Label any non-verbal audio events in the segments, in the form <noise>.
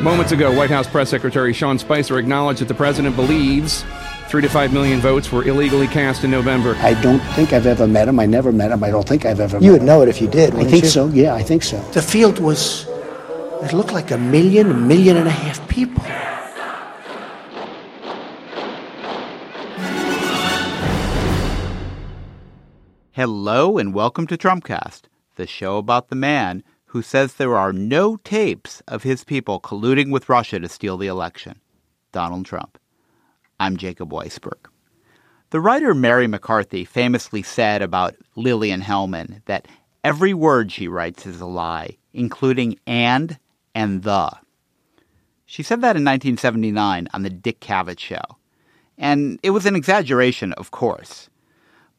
Moments ago, White House Press Secretary Sean Spicer acknowledged that the president believes three to five million votes were illegally cast in November. I don't think I've ever met him. I never met him. I don't think I've ever You met would him. know it if you did, I think you? so. Yeah, I think so. The field was, it looked like a million, a million and a half people. Hello and welcome to Trumpcast, the show about the man who says there are no tapes of his people colluding with Russia to steal the election, Donald Trump. I'm Jacob Weisberg. The writer Mary McCarthy famously said about Lillian Hellman that every word she writes is a lie, including and and the. She said that in 1979 on the Dick Cavett show. And it was an exaggeration, of course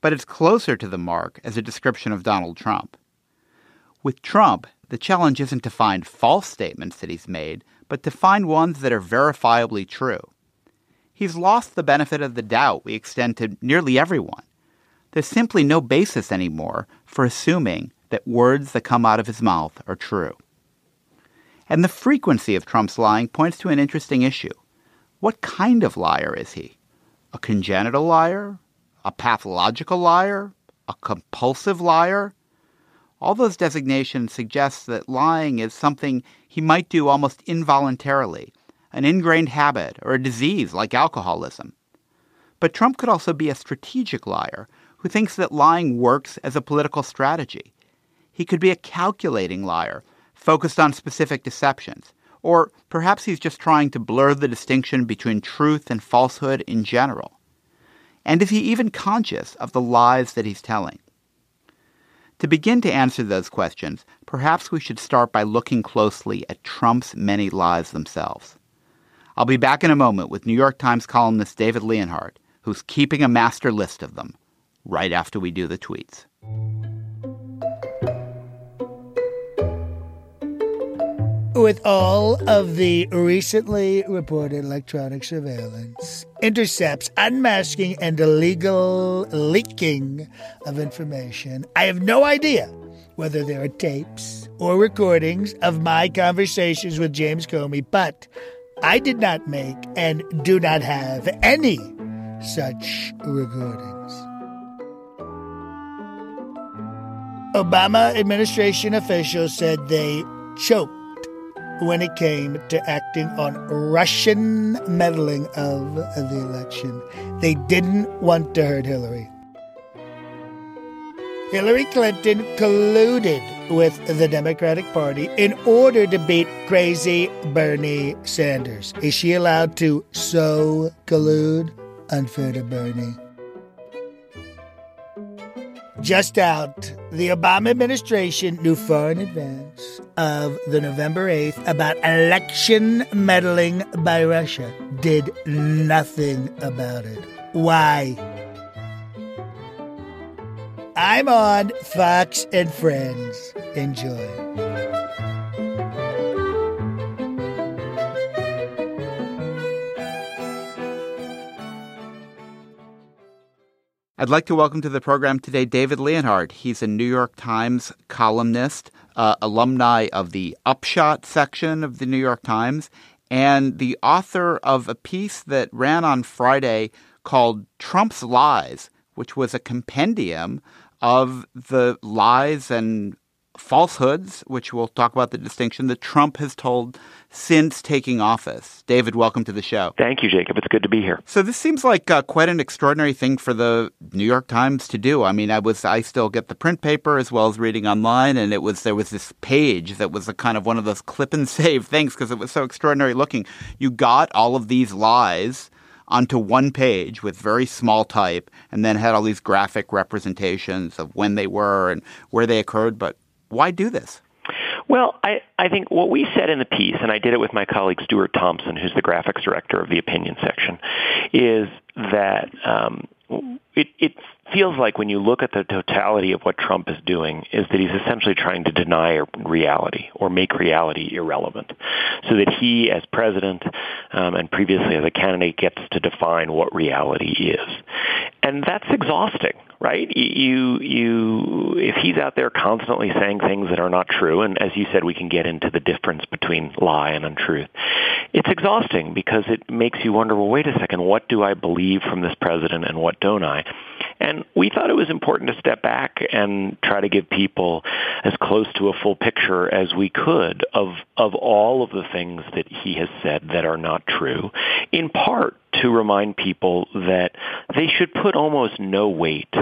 but it's closer to the mark as a description of Donald Trump. With Trump, the challenge isn't to find false statements that he's made, but to find ones that are verifiably true. He's lost the benefit of the doubt we extend to nearly everyone. There's simply no basis anymore for assuming that words that come out of his mouth are true. And the frequency of Trump's lying points to an interesting issue. What kind of liar is he? A congenital liar? a pathological liar, a compulsive liar. All those designations suggest that lying is something he might do almost involuntarily, an ingrained habit or a disease like alcoholism. But Trump could also be a strategic liar who thinks that lying works as a political strategy. He could be a calculating liar, focused on specific deceptions. Or perhaps he's just trying to blur the distinction between truth and falsehood in general. And is he even conscious of the lies that he's telling? To begin to answer those questions, perhaps we should start by looking closely at Trump's many lies themselves. I'll be back in a moment with New York Times columnist David Leonhardt, who's keeping a master list of them, right after we do the tweets. With all of the recently reported electronic surveillance, intercepts, unmasking, and illegal leaking of information, I have no idea whether there are tapes or recordings of my conversations with James Comey, but I did not make and do not have any such recordings. Obama administration officials said they choked when it came to acting on Russian meddling of the election. They didn't want to hurt Hillary. Hillary Clinton colluded with the Democratic Party in order to beat crazy Bernie Sanders. Is she allowed to so collude? Unfair to Bernie. Just out, the Obama administration knew far in advance of the November 8th about election meddling by Russia. Did nothing about it. Why? I'm on Fox and Friends. Enjoy. I'd like to welcome to the program today David Leonhardt. He's a New York Times columnist, uh, alumni of the Upshot section of the New York Times, and the author of a piece that ran on Friday called Trump's Lies, which was a compendium of the lies and falsehoods, which we'll talk about the distinction that Trump has told since taking office. David, welcome to the show. Thank you, Jacob. It's good to be here. So this seems like uh, quite an extraordinary thing for the New York Times to do. I mean, I was I still get the print paper as well as reading online, and it was there was this page that was a kind of one of those clip and <laughs> save things because it was so extraordinary looking. You got all of these lies onto one page with very small type, and then had all these graphic representations of when they were and where they occurred. But why do this? Well, I, I think what we said in the piece, and I did it with my colleague Stuart Thompson, who's the graphics director of the opinion section, is that um, it, it feels like when you look at the totality of what Trump is doing is that he's essentially trying to deny reality or make reality irrelevant so that he as president um, and previously as a candidate gets to define what reality is. And that's exhausting right? You, you, if he's out there constantly saying things that are not true, and as you said, we can get into the difference between lie and untruth. It's exhausting because it makes you wonder, well, wait a second, what do I believe from this president and what don't I? And we thought it was important to step back and try to give people as close to a full picture as we could of, of all of the things that he has said that are not true, in part to remind people that they should put almost no weight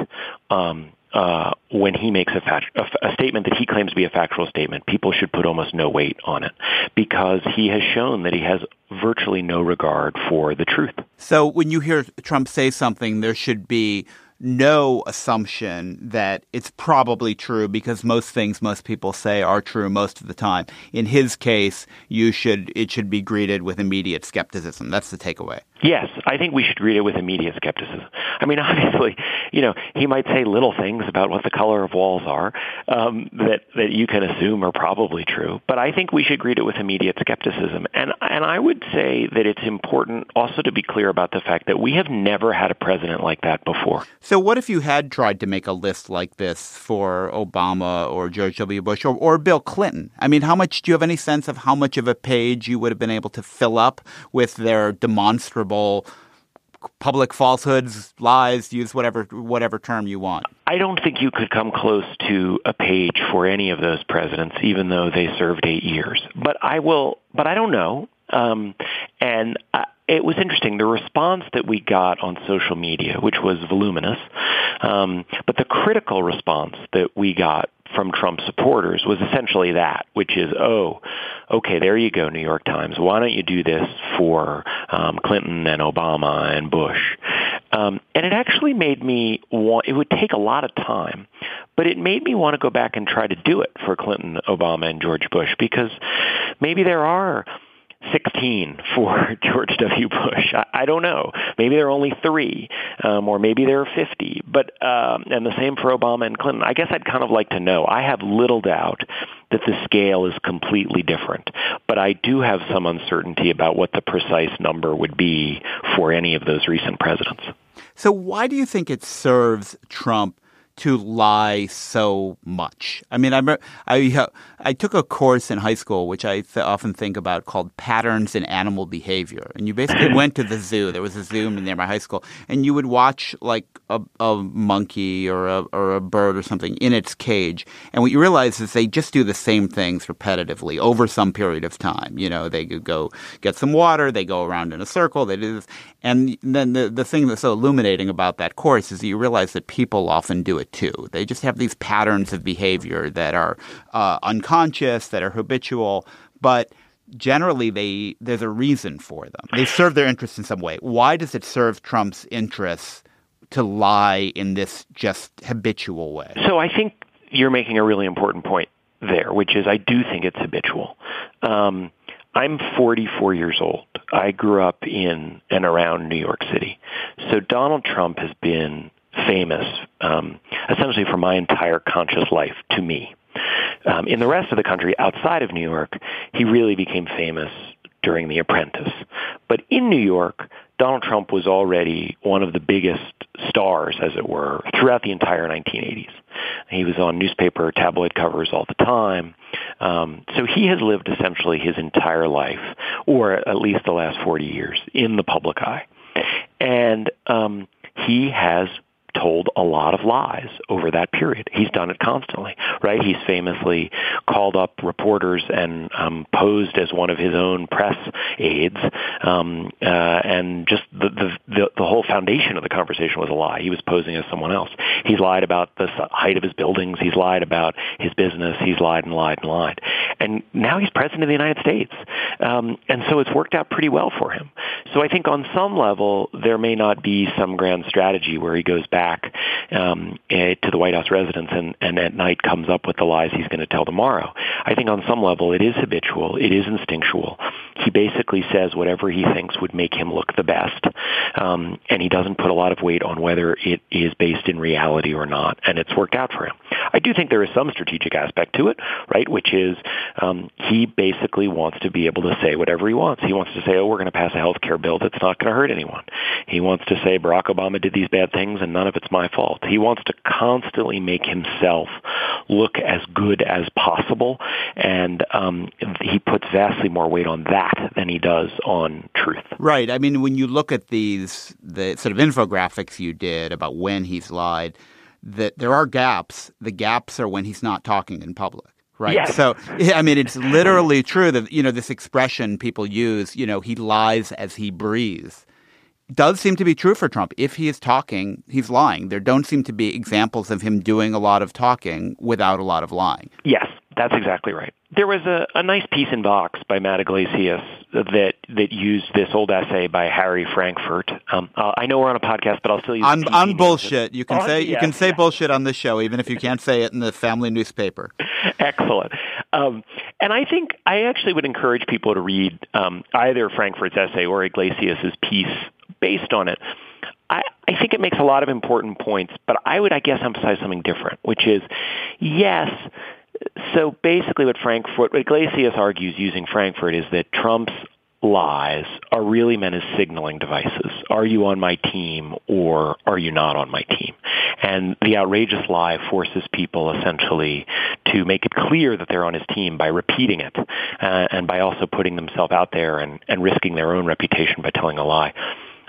um, uh, when he makes a, fact, a, a, statement that he claims to be a factual statement, people should put almost no weight on it because he has shown that he has virtually no regard for the truth. So when you hear Trump say something, there should be no assumption that it's probably true because most things most people say are true most of the time. In his case, you should it should be greeted with immediate skepticism. That's the takeaway. Yes, I think we should read it with immediate skepticism. I mean, <laughs> obviously, you know, he might say little things about what the color of walls are um, that that you can assume are probably true, but I think we should read it with immediate skepticism. And and I would say that it's important also to be clear about the fact that we have never had a president like that before. So, what if you had tried to make a list like this for Obama or George W. Bush or, or Bill Clinton? I mean, how much do you have any sense of how much of a page you would have been able to fill up with their demonstrable public falsehoods, lies, use whatever whatever term you want. I don't think you could come close to a page for any of those presidents, even though they served eight years. But I will. But I don't know. Um, and I, it was interesting the response that we got on social media, which was voluminous, um, but the critical response that we got from Trump supporters was essentially that, which is, oh, okay, there you go, New York Times. Why don't you do this for um, Clinton and Obama and Bush? Um, and it actually made me want, it would take a lot of time, but it made me want to go back and try to do it for Clinton, Obama, and George Bush because maybe there are 16 for <laughs> George W. Bush. I, I don't know. Maybe there are only three, um, or maybe there are 50. But um, and the same for Obama and Clinton. I guess I'd kind of like to know. I have little doubt that the scale is completely different, but I do have some uncertainty about what the precise number would be for any of those recent presidents. So why do you think it serves Trump to lie so much. I mean, I I uh, I took a course in high school, which I th- often think about, called Patterns in Animal Behavior. And you basically <laughs> went to the zoo. There was a zoo near my high school, and you would watch like a, a monkey or a or a bird or something in its cage. And what you realize is they just do the same things repetitively over some period of time. You know, they go get some water, they go around in a circle, they do this, and then the the thing that's so illuminating about that course is that you realize that people often do it it too. They just have these patterns of behavior that are uh, unconscious, that are habitual, but generally they there's a reason for them. They serve their interests in some way. Why does it serve Trump's interests to lie in this just habitual way? So I think you're making a really important point there, which is I do think it's habitual. Um, I'm 44 years old. I grew up in and around New York City. So Donald Trump has been famous um, essentially for my entire conscious life to me. Um, in the rest of the country outside of New York, he really became famous during The Apprentice. But in New York, Donald Trump was already one of the biggest stars, as it were, throughout the entire 1980s. He was on newspaper tabloid covers all the time. Um, so he has lived essentially his entire life, or at least the last 40 years, in the public eye. And um, he has told a lot of lies over that period. He's done it constantly, right? He's famously called up reporters and um, posed as one of his own press aides, um, uh, and just the, the, the the whole foundation of the conversation was a lie. He was posing as someone else. He's lied about the height of his buildings. He's lied about his business. He's lied and lied and lied, and now he's president of the United States, um, and so it's worked out pretty well for him. So I think on some level there may not be some grand strategy where he goes back back um, uh, to the White House residence and, and at night comes up with the lies he's going to tell tomorrow. I think on some level it is habitual, it is instinctual. He basically says whatever he thinks would make him look the best, um, and he doesn't put a lot of weight on whether it is based in reality or not, and it's worked out for him. I do think there is some strategic aspect to it, right? Which is um, he basically wants to be able to say whatever he wants. He wants to say, "Oh, we're going to pass a health care bill that's not going to hurt anyone." He wants to say Barack Obama did these bad things and none of it's my fault. He wants to constantly make himself look as good as possible, and um, he puts vastly more weight on that than he does on truth. Right. I mean, when you look at these the sort of infographics you did about when he's lied, that there are gaps. The gaps are when he's not talking in public right? Yes. So, I mean, it's literally true that, you know, this expression people use, you know, he lies as he breathes does seem to be true for Trump. If he is talking, he's lying. There don't seem to be examples of him doing a lot of talking without a lot of lying. Yes, that's exactly right. There was a, a nice piece in Vox by Matt Yglesias that that used this old essay by Harry Frankfurt. Um, uh, I know we're on a podcast, but I'll still use on, on bullshit. You can on, say you can say bullshit on this show, even if you can't say it in the family newspaper. <laughs> Excellent. Um, and I think I actually would encourage people to read um, either Frankfurt's essay or Yglesias's piece based on it. I, I think it makes a lot of important points, but I would, I guess, emphasize something different, which is, yes, so basically what Frankfurt, what Yglesias argues using Frankfurt is that Trump's lies are really meant as signaling devices. Are you on my team or are you not on my team? And the outrageous lie forces people essentially to make it clear that they're on his team by repeating it uh, and by also putting themselves out there and, and risking their own reputation by telling a lie.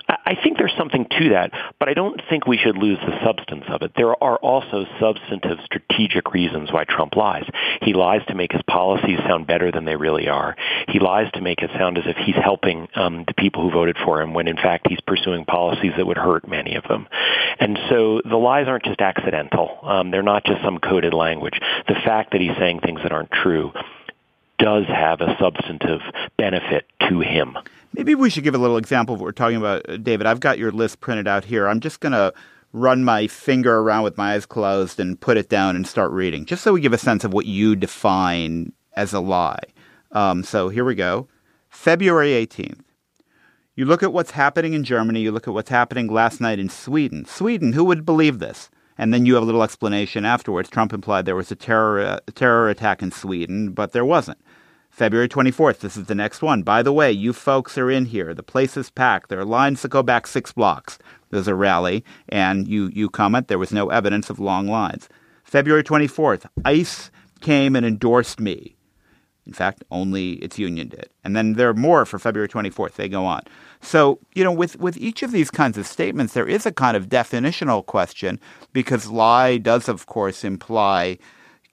I think there's something to that, but I don't think we should lose the substance of it. There are also substantive strategic reasons why Trump lies. He lies to make his policies sound better than they really are. He lies to make it sound as if he's helping um, the people who voted for him when in fact he's pursuing policies that would hurt many of them. And so the lies aren't just accidental. Um, they're not just some coded language. The fact that he's saying things that aren't true does have a substantive benefit to him. Maybe we should give a little example of what we're talking about, uh, David. I've got your list printed out here. I'm just going to run my finger around with my eyes closed and put it down and start reading, just so we give a sense of what you define as a lie. Um, so here we go. February 18th. You look at what's happening in Germany, you look at what's happening last night in Sweden. Sweden, who would believe this? And then you have a little explanation afterwards. Trump implied there was a terror, terror attack in Sweden, but there wasn't. February 24th, this is the next one. By the way, you folks are in here. The place is packed. There are lines that go back six blocks. There's a rally, and you, you comment there was no evidence of long lines. February 24th, ICE came and endorsed me. In fact, only its union did. And then there are more for February 24th. They go on. So, you know, with, with each of these kinds of statements, there is a kind of definitional question because lie does, of course, imply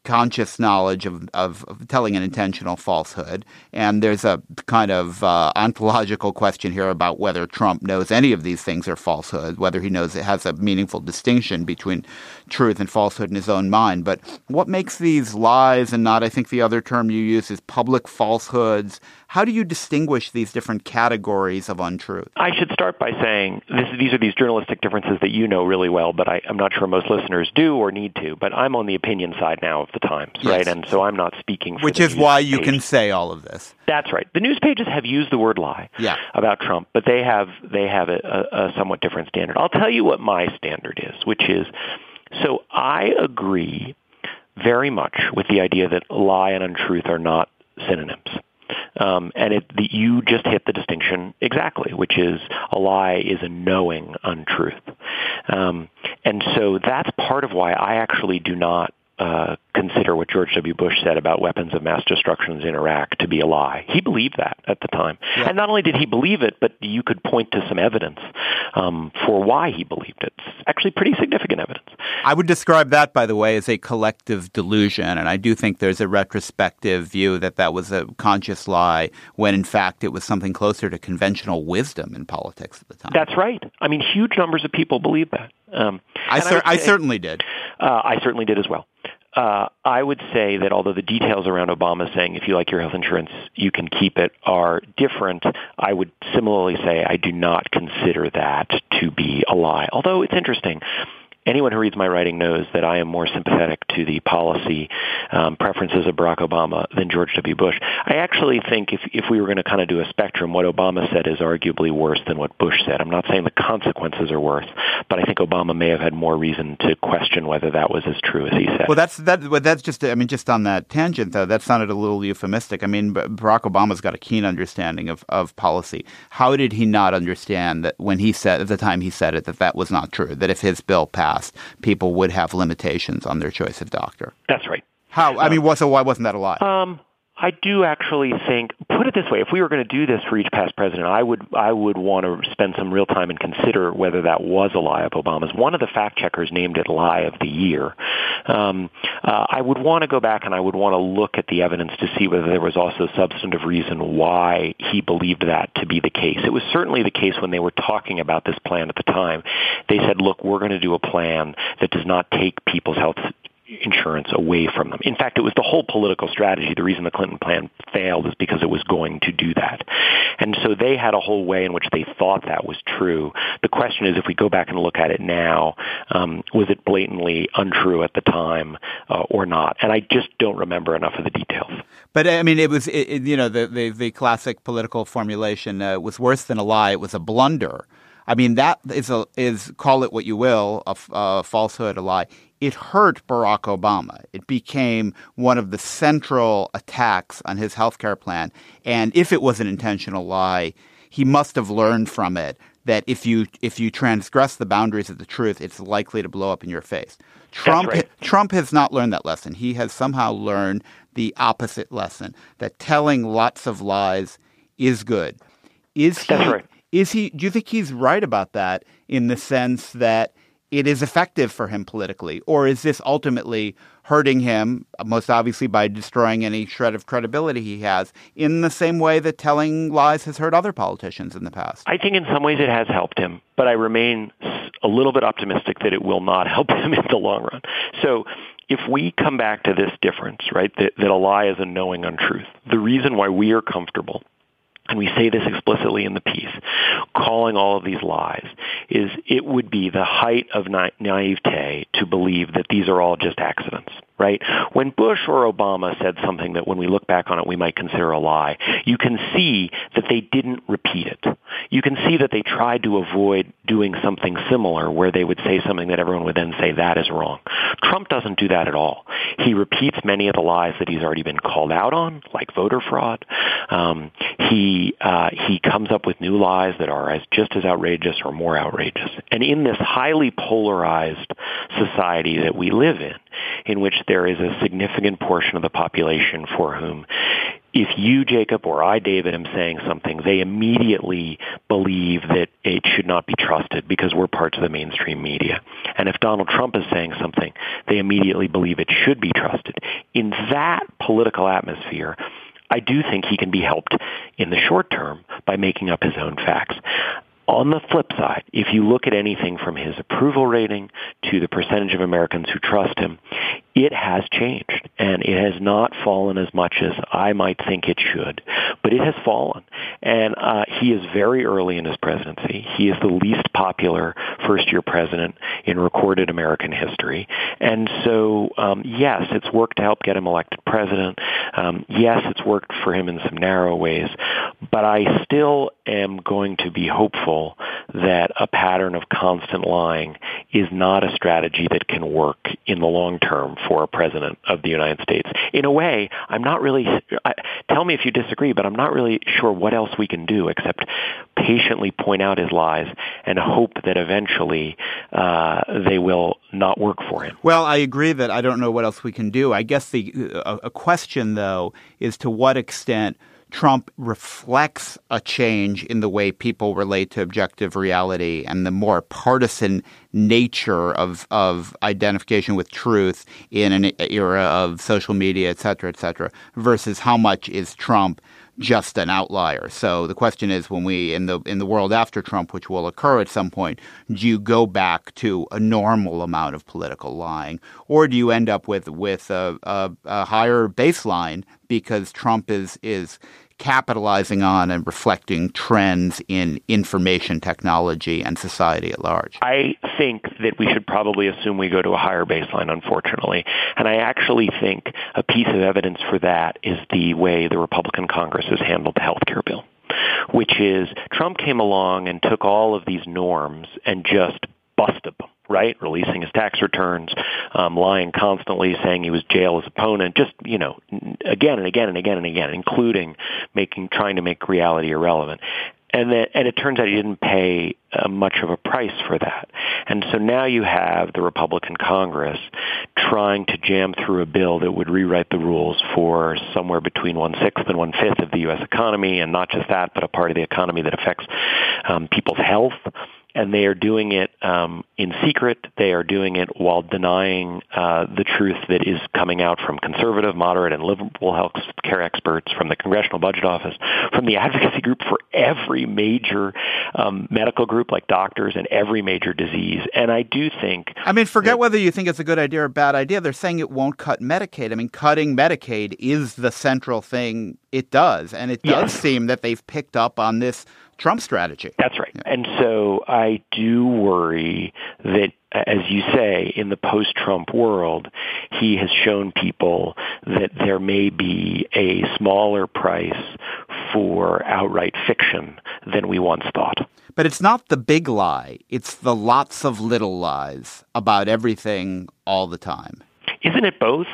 conscious knowledge of, of, of, telling an intentional falsehood. And there's a kind of uh, ontological question here about whether Trump knows any of these things are falsehood, whether he knows it has a meaningful distinction between truth and falsehood in his own mind. But what makes these lies and not, I think the other term you use is public falsehoods? How do you distinguish these different categories of untruth? I should start by saying this, these are these journalistic differences that you know really well, but I, am not sure most listeners do or need to. But I'm on the opinion side now of the Times, yes. right? And so I'm not speaking for Which is why you page. can say all of this. That's right. The news pages have used the word lie yeah. about Trump, but they have they have a, a, a somewhat different standard. I'll tell you what my standard is, which is so I agree very much with the idea that lie and untruth are not synonyms. Um, and it, the, you just hit the distinction exactly, which is a lie is a knowing untruth. Um, and so that's part of why I actually do not uh, consider what George W. Bush said about weapons of mass destruction in Iraq to be a lie. He believed that at the time. Yeah. And not only did he believe it, but you could point to some evidence um, for why he believed it. It's actually pretty significant evidence. I would describe that, by the way, as a collective delusion. And I do think there's a retrospective view that that was a conscious lie when, in fact, it was something closer to conventional wisdom in politics at the time. That's right. I mean, huge numbers of people believe that. Um, I, cer- I, I, certainly did. Uh, I certainly did as well. Uh, I would say that although the details around Obama saying if you like your health insurance, you can keep it are different, I would similarly say I do not consider that to be a lie. Although it's interesting. Anyone who reads my writing knows that I am more sympathetic to the policy um, preferences of Barack Obama than George W. Bush. I actually think if if we were going to kind of do a spectrum, what Obama said is arguably worse than what Bush said. I'm not saying the consequences are worse, but I think Obama may have had more reason to question whether that was as true as he said. Well, that's that. Well, that's just. I mean, just on that tangent, though, that sounded a little euphemistic. I mean, Barack Obama's got a keen understanding of of policy. How did he not understand that when he said at the time he said it that that was not true? That if his bill passed, people would have limitations on their choice of doctor. That's right. How? I mean, so why wasn't that a lie? Um, I do actually think, put it this way, if we were going to do this for each past president, I would, I would want to spend some real time and consider whether that was a lie of Obama's. One of the fact checkers named it lie of the year. Um, uh, I would want to go back and I would want to look at the evidence to see whether there was also substantive reason why he believed that to be the case. It was certainly the case when they were talking about this plan at the time. They said, look, we're going to do a plan that does not take people's health insurance away from them. In fact, it was the whole political strategy. The reason the Clinton plan failed is because it was going to do that. And so they had a whole way in which they thought that was true. The question is, if we go back and look at it now, um, was it blatantly untrue at the time uh, or not? And I just don't remember enough of the details. But I mean, it was, it, it, you know, the, the, the, classic political formulation uh, was worse than a lie. It was a blunder. I mean, that is a, is call it what you will, a, a falsehood, a lie it hurt Barack Obama. It became one of the central attacks on his health care plan. And if it was an intentional lie, he must have learned from it that if you if you transgress the boundaries of the truth, it's likely to blow up in your face. Trump right. Trump has not learned that lesson. He has somehow learned the opposite lesson that telling lots of lies is good. Is he, right. Is he? Do you think he's right about that in the sense that it is effective for him politically? Or is this ultimately hurting him, most obviously by destroying any shred of credibility he has, in the same way that telling lies has hurt other politicians in the past? I think in some ways it has helped him, but I remain a little bit optimistic that it will not help <laughs> him in the long run. So if we come back to this difference, right, that, that a lie is a knowing untruth, the reason why we are comfortable and we say this explicitly in the piece, calling all of these lies, is it would be the height of na- naivete to believe that these are all just accidents, right? When Bush or Obama said something that when we look back on it we might consider a lie, you can see that they didn't repeat it. You can see that they tried to avoid doing something similar where they would say something that everyone would then say that is wrong. Trump doesn't do that at all. He repeats many of the lies that he's already been called out on, like voter fraud. Um, he uh, he comes up with new lies that are as just as outrageous or more outrageous. And in this highly polarized society that we live in, in which there is a significant portion of the population for whom if you, Jacob, or I, David, am saying something, they immediately believe that it should not be trusted because we're parts of the mainstream media. And if Donald Trump is saying something, they immediately believe it should be trusted. In that political atmosphere, I do think he can be helped in the short term by making up his own facts. On the flip side, if you look at anything from his approval rating to the percentage of Americans who trust him, it has changed and it has not fallen as much as I might think it should, but it has fallen. And uh, he is very early in his presidency. He is the least popular first-year president in recorded American history. And so, um, yes, it's worked to help get him elected president. Um, yes, it's worked for him in some narrow ways, but I still am going to be hopeful that a pattern of constant lying is not a strategy that can work in the long term for a president of the United States. In a way, I'm not really, I, tell me if you disagree, but I'm not really sure what else we can do except patiently point out his lies and hope that eventually uh, they will not work for him. Well, I agree that I don't know what else we can do. I guess the a, a question though is to what extent Trump reflects a change in the way people relate to objective reality and the more partisan nature of, of identification with truth in an era of social media, et cetera, et cetera, versus how much is Trump just an outlier. So the question is, when we in the in the world after Trump, which will occur at some point, do you go back to a normal amount of political lying, or do you end up with with a, a, a higher baseline because Trump is is capitalizing on and reflecting trends in information technology and society at large? I think that we should probably assume we go to a higher baseline, unfortunately. And I actually think a piece of evidence for that is the way the Republican Congress has handled the health care bill which is Trump came along and took all of these norms and just busted them right? Releasing his tax returns, um, lying constantly, saying he was jail his opponent, just, you know, again and again and again and again, including making, trying to make reality irrelevant. And then, and it turns out he didn't pay uh, much of a price for that. And so now you have the Republican Congress trying to jam through a bill that would rewrite the rules for somewhere between one sixth and one fifth of the U.S. economy, and not just that, but a part of the economy that affects um, people's health and they are doing it um, in secret. They are doing it while denying uh, the truth that is coming out from conservative, moderate, and liberal health care experts, from the Congressional Budget Office, from the advocacy group for every major um, medical group like doctors and every major disease. And I do think. I mean, forget that, whether you think it's a good idea or a bad idea. They're saying it won't cut Medicaid. I mean, cutting Medicaid is the central thing it does, and it does yes. seem that they've picked up on this Trump strategy. That's right. Yeah. And so I do worry that as you say, in the post-Trump world, he has shown people that there may be a smaller price for outright fiction than we once thought. But it's not the big lie. It's the lots of little lies about everything all the time. Isn't it both?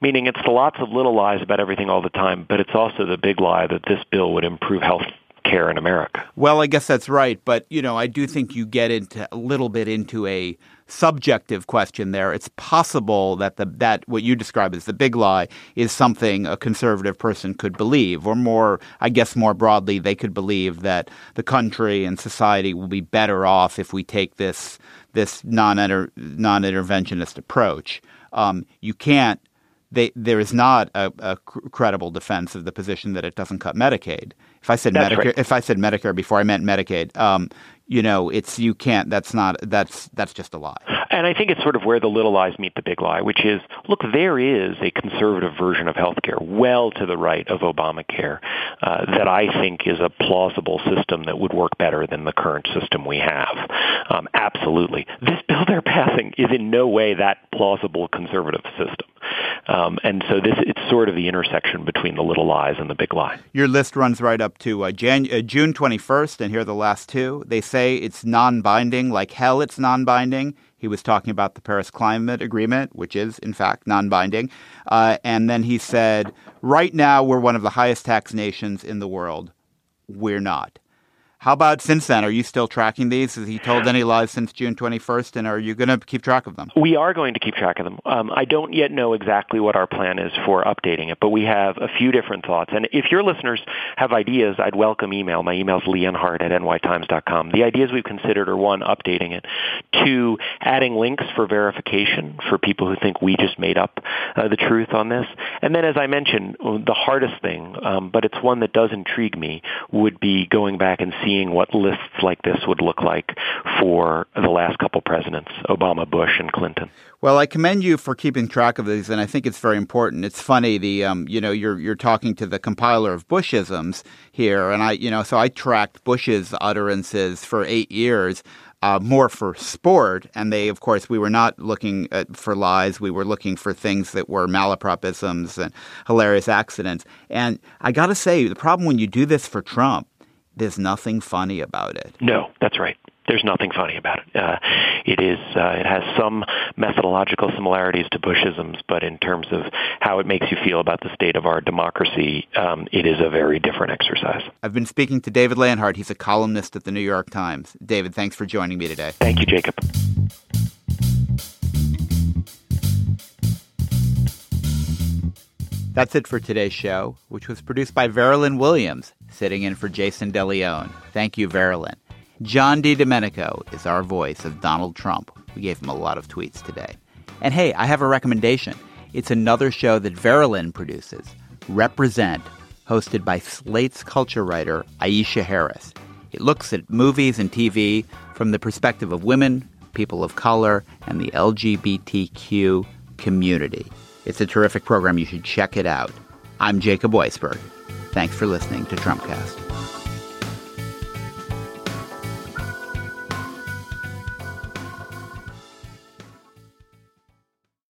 Meaning it's the lots of little lies about everything all the time, but it's also the big lie that this bill would improve health care in America. Well, I guess that's right, but you know, I do think you get into a little bit into a subjective question there. It's possible that the that what you describe as the big lie is something a conservative person could believe, or more, I guess, more broadly, they could believe that the country and society will be better off if we take this this non non interventionist approach. Um, you can't. They, there is not a, a credible defense of the position that it doesn't cut Medicaid. If I said that's Medicare, right. if I said Medicare before I meant Medicaid, um, you know, it's you can't. That's not. That's that's just a lie. And I think it's sort of where the little lies meet the big lie, which is, look, there is a conservative version of healthcare, well to the right of Obamacare, uh, that I think is a plausible system that would work better than the current system we have. Um, absolutely, this <laughs> bill they're passing is in no way that plausible conservative system. Um, and so this it's sort of the intersection between the little lies and the big lie. Your list runs right up to uh, Jan- uh, June 21st, and here are the last two. They say it's non-binding, like hell it's non-binding. He was talking about the Paris Climate Agreement, which is, in fact, non binding. Uh, and then he said, right now, we're one of the highest tax nations in the world. We're not. How about since then? Are you still tracking these? Has he told any lies since June 21st, and are you going to keep track of them? We are going to keep track of them. Um, I don't yet know exactly what our plan is for updating it, but we have a few different thoughts. And if your listeners have ideas, I'd welcome email. My email is leonhardt at nytimes.com. The ideas we've considered are one, updating it, two, adding links for verification for people who think we just made up uh, the truth on this. And then, as I mentioned, the hardest thing, um, but it's one that does intrigue me, would be going back and seeing what lists like this would look like for the last couple presidents, Obama, Bush, and Clinton. Well, I commend you for keeping track of these, and I think it's very important. It's funny, the um, you know, you're you're talking to the compiler of Bushisms here, and I, you know, so I tracked Bush's utterances for eight years. Uh, more for sport, and they, of course, we were not looking at, for lies. We were looking for things that were malapropisms and hilarious accidents. And I got to say, the problem when you do this for Trump there's nothing funny about it. No, that's right. There's nothing funny about it. Uh, it is. Uh, it has some methodological similarities to Bushisms, but in terms of how it makes you feel about the state of our democracy, um, it is a very different exercise. I've been speaking to David Leonhardt. He's a columnist at the New York Times. David, thanks for joining me today. Thank you, Jacob. That's it for today's show, which was produced by Veralyn Williams, sitting in for Jason DeLeon. Thank you, Veralyn. John DiDomenico is our voice of Donald Trump. We gave him a lot of tweets today. And hey, I have a recommendation. It's another show that Veralyn produces, Represent, hosted by Slate's culture writer Aisha Harris. It looks at movies and TV from the perspective of women, people of color, and the LGBTQ community. It's a terrific program. You should check it out. I'm Jacob Weisberg. Thanks for listening to Trumpcast.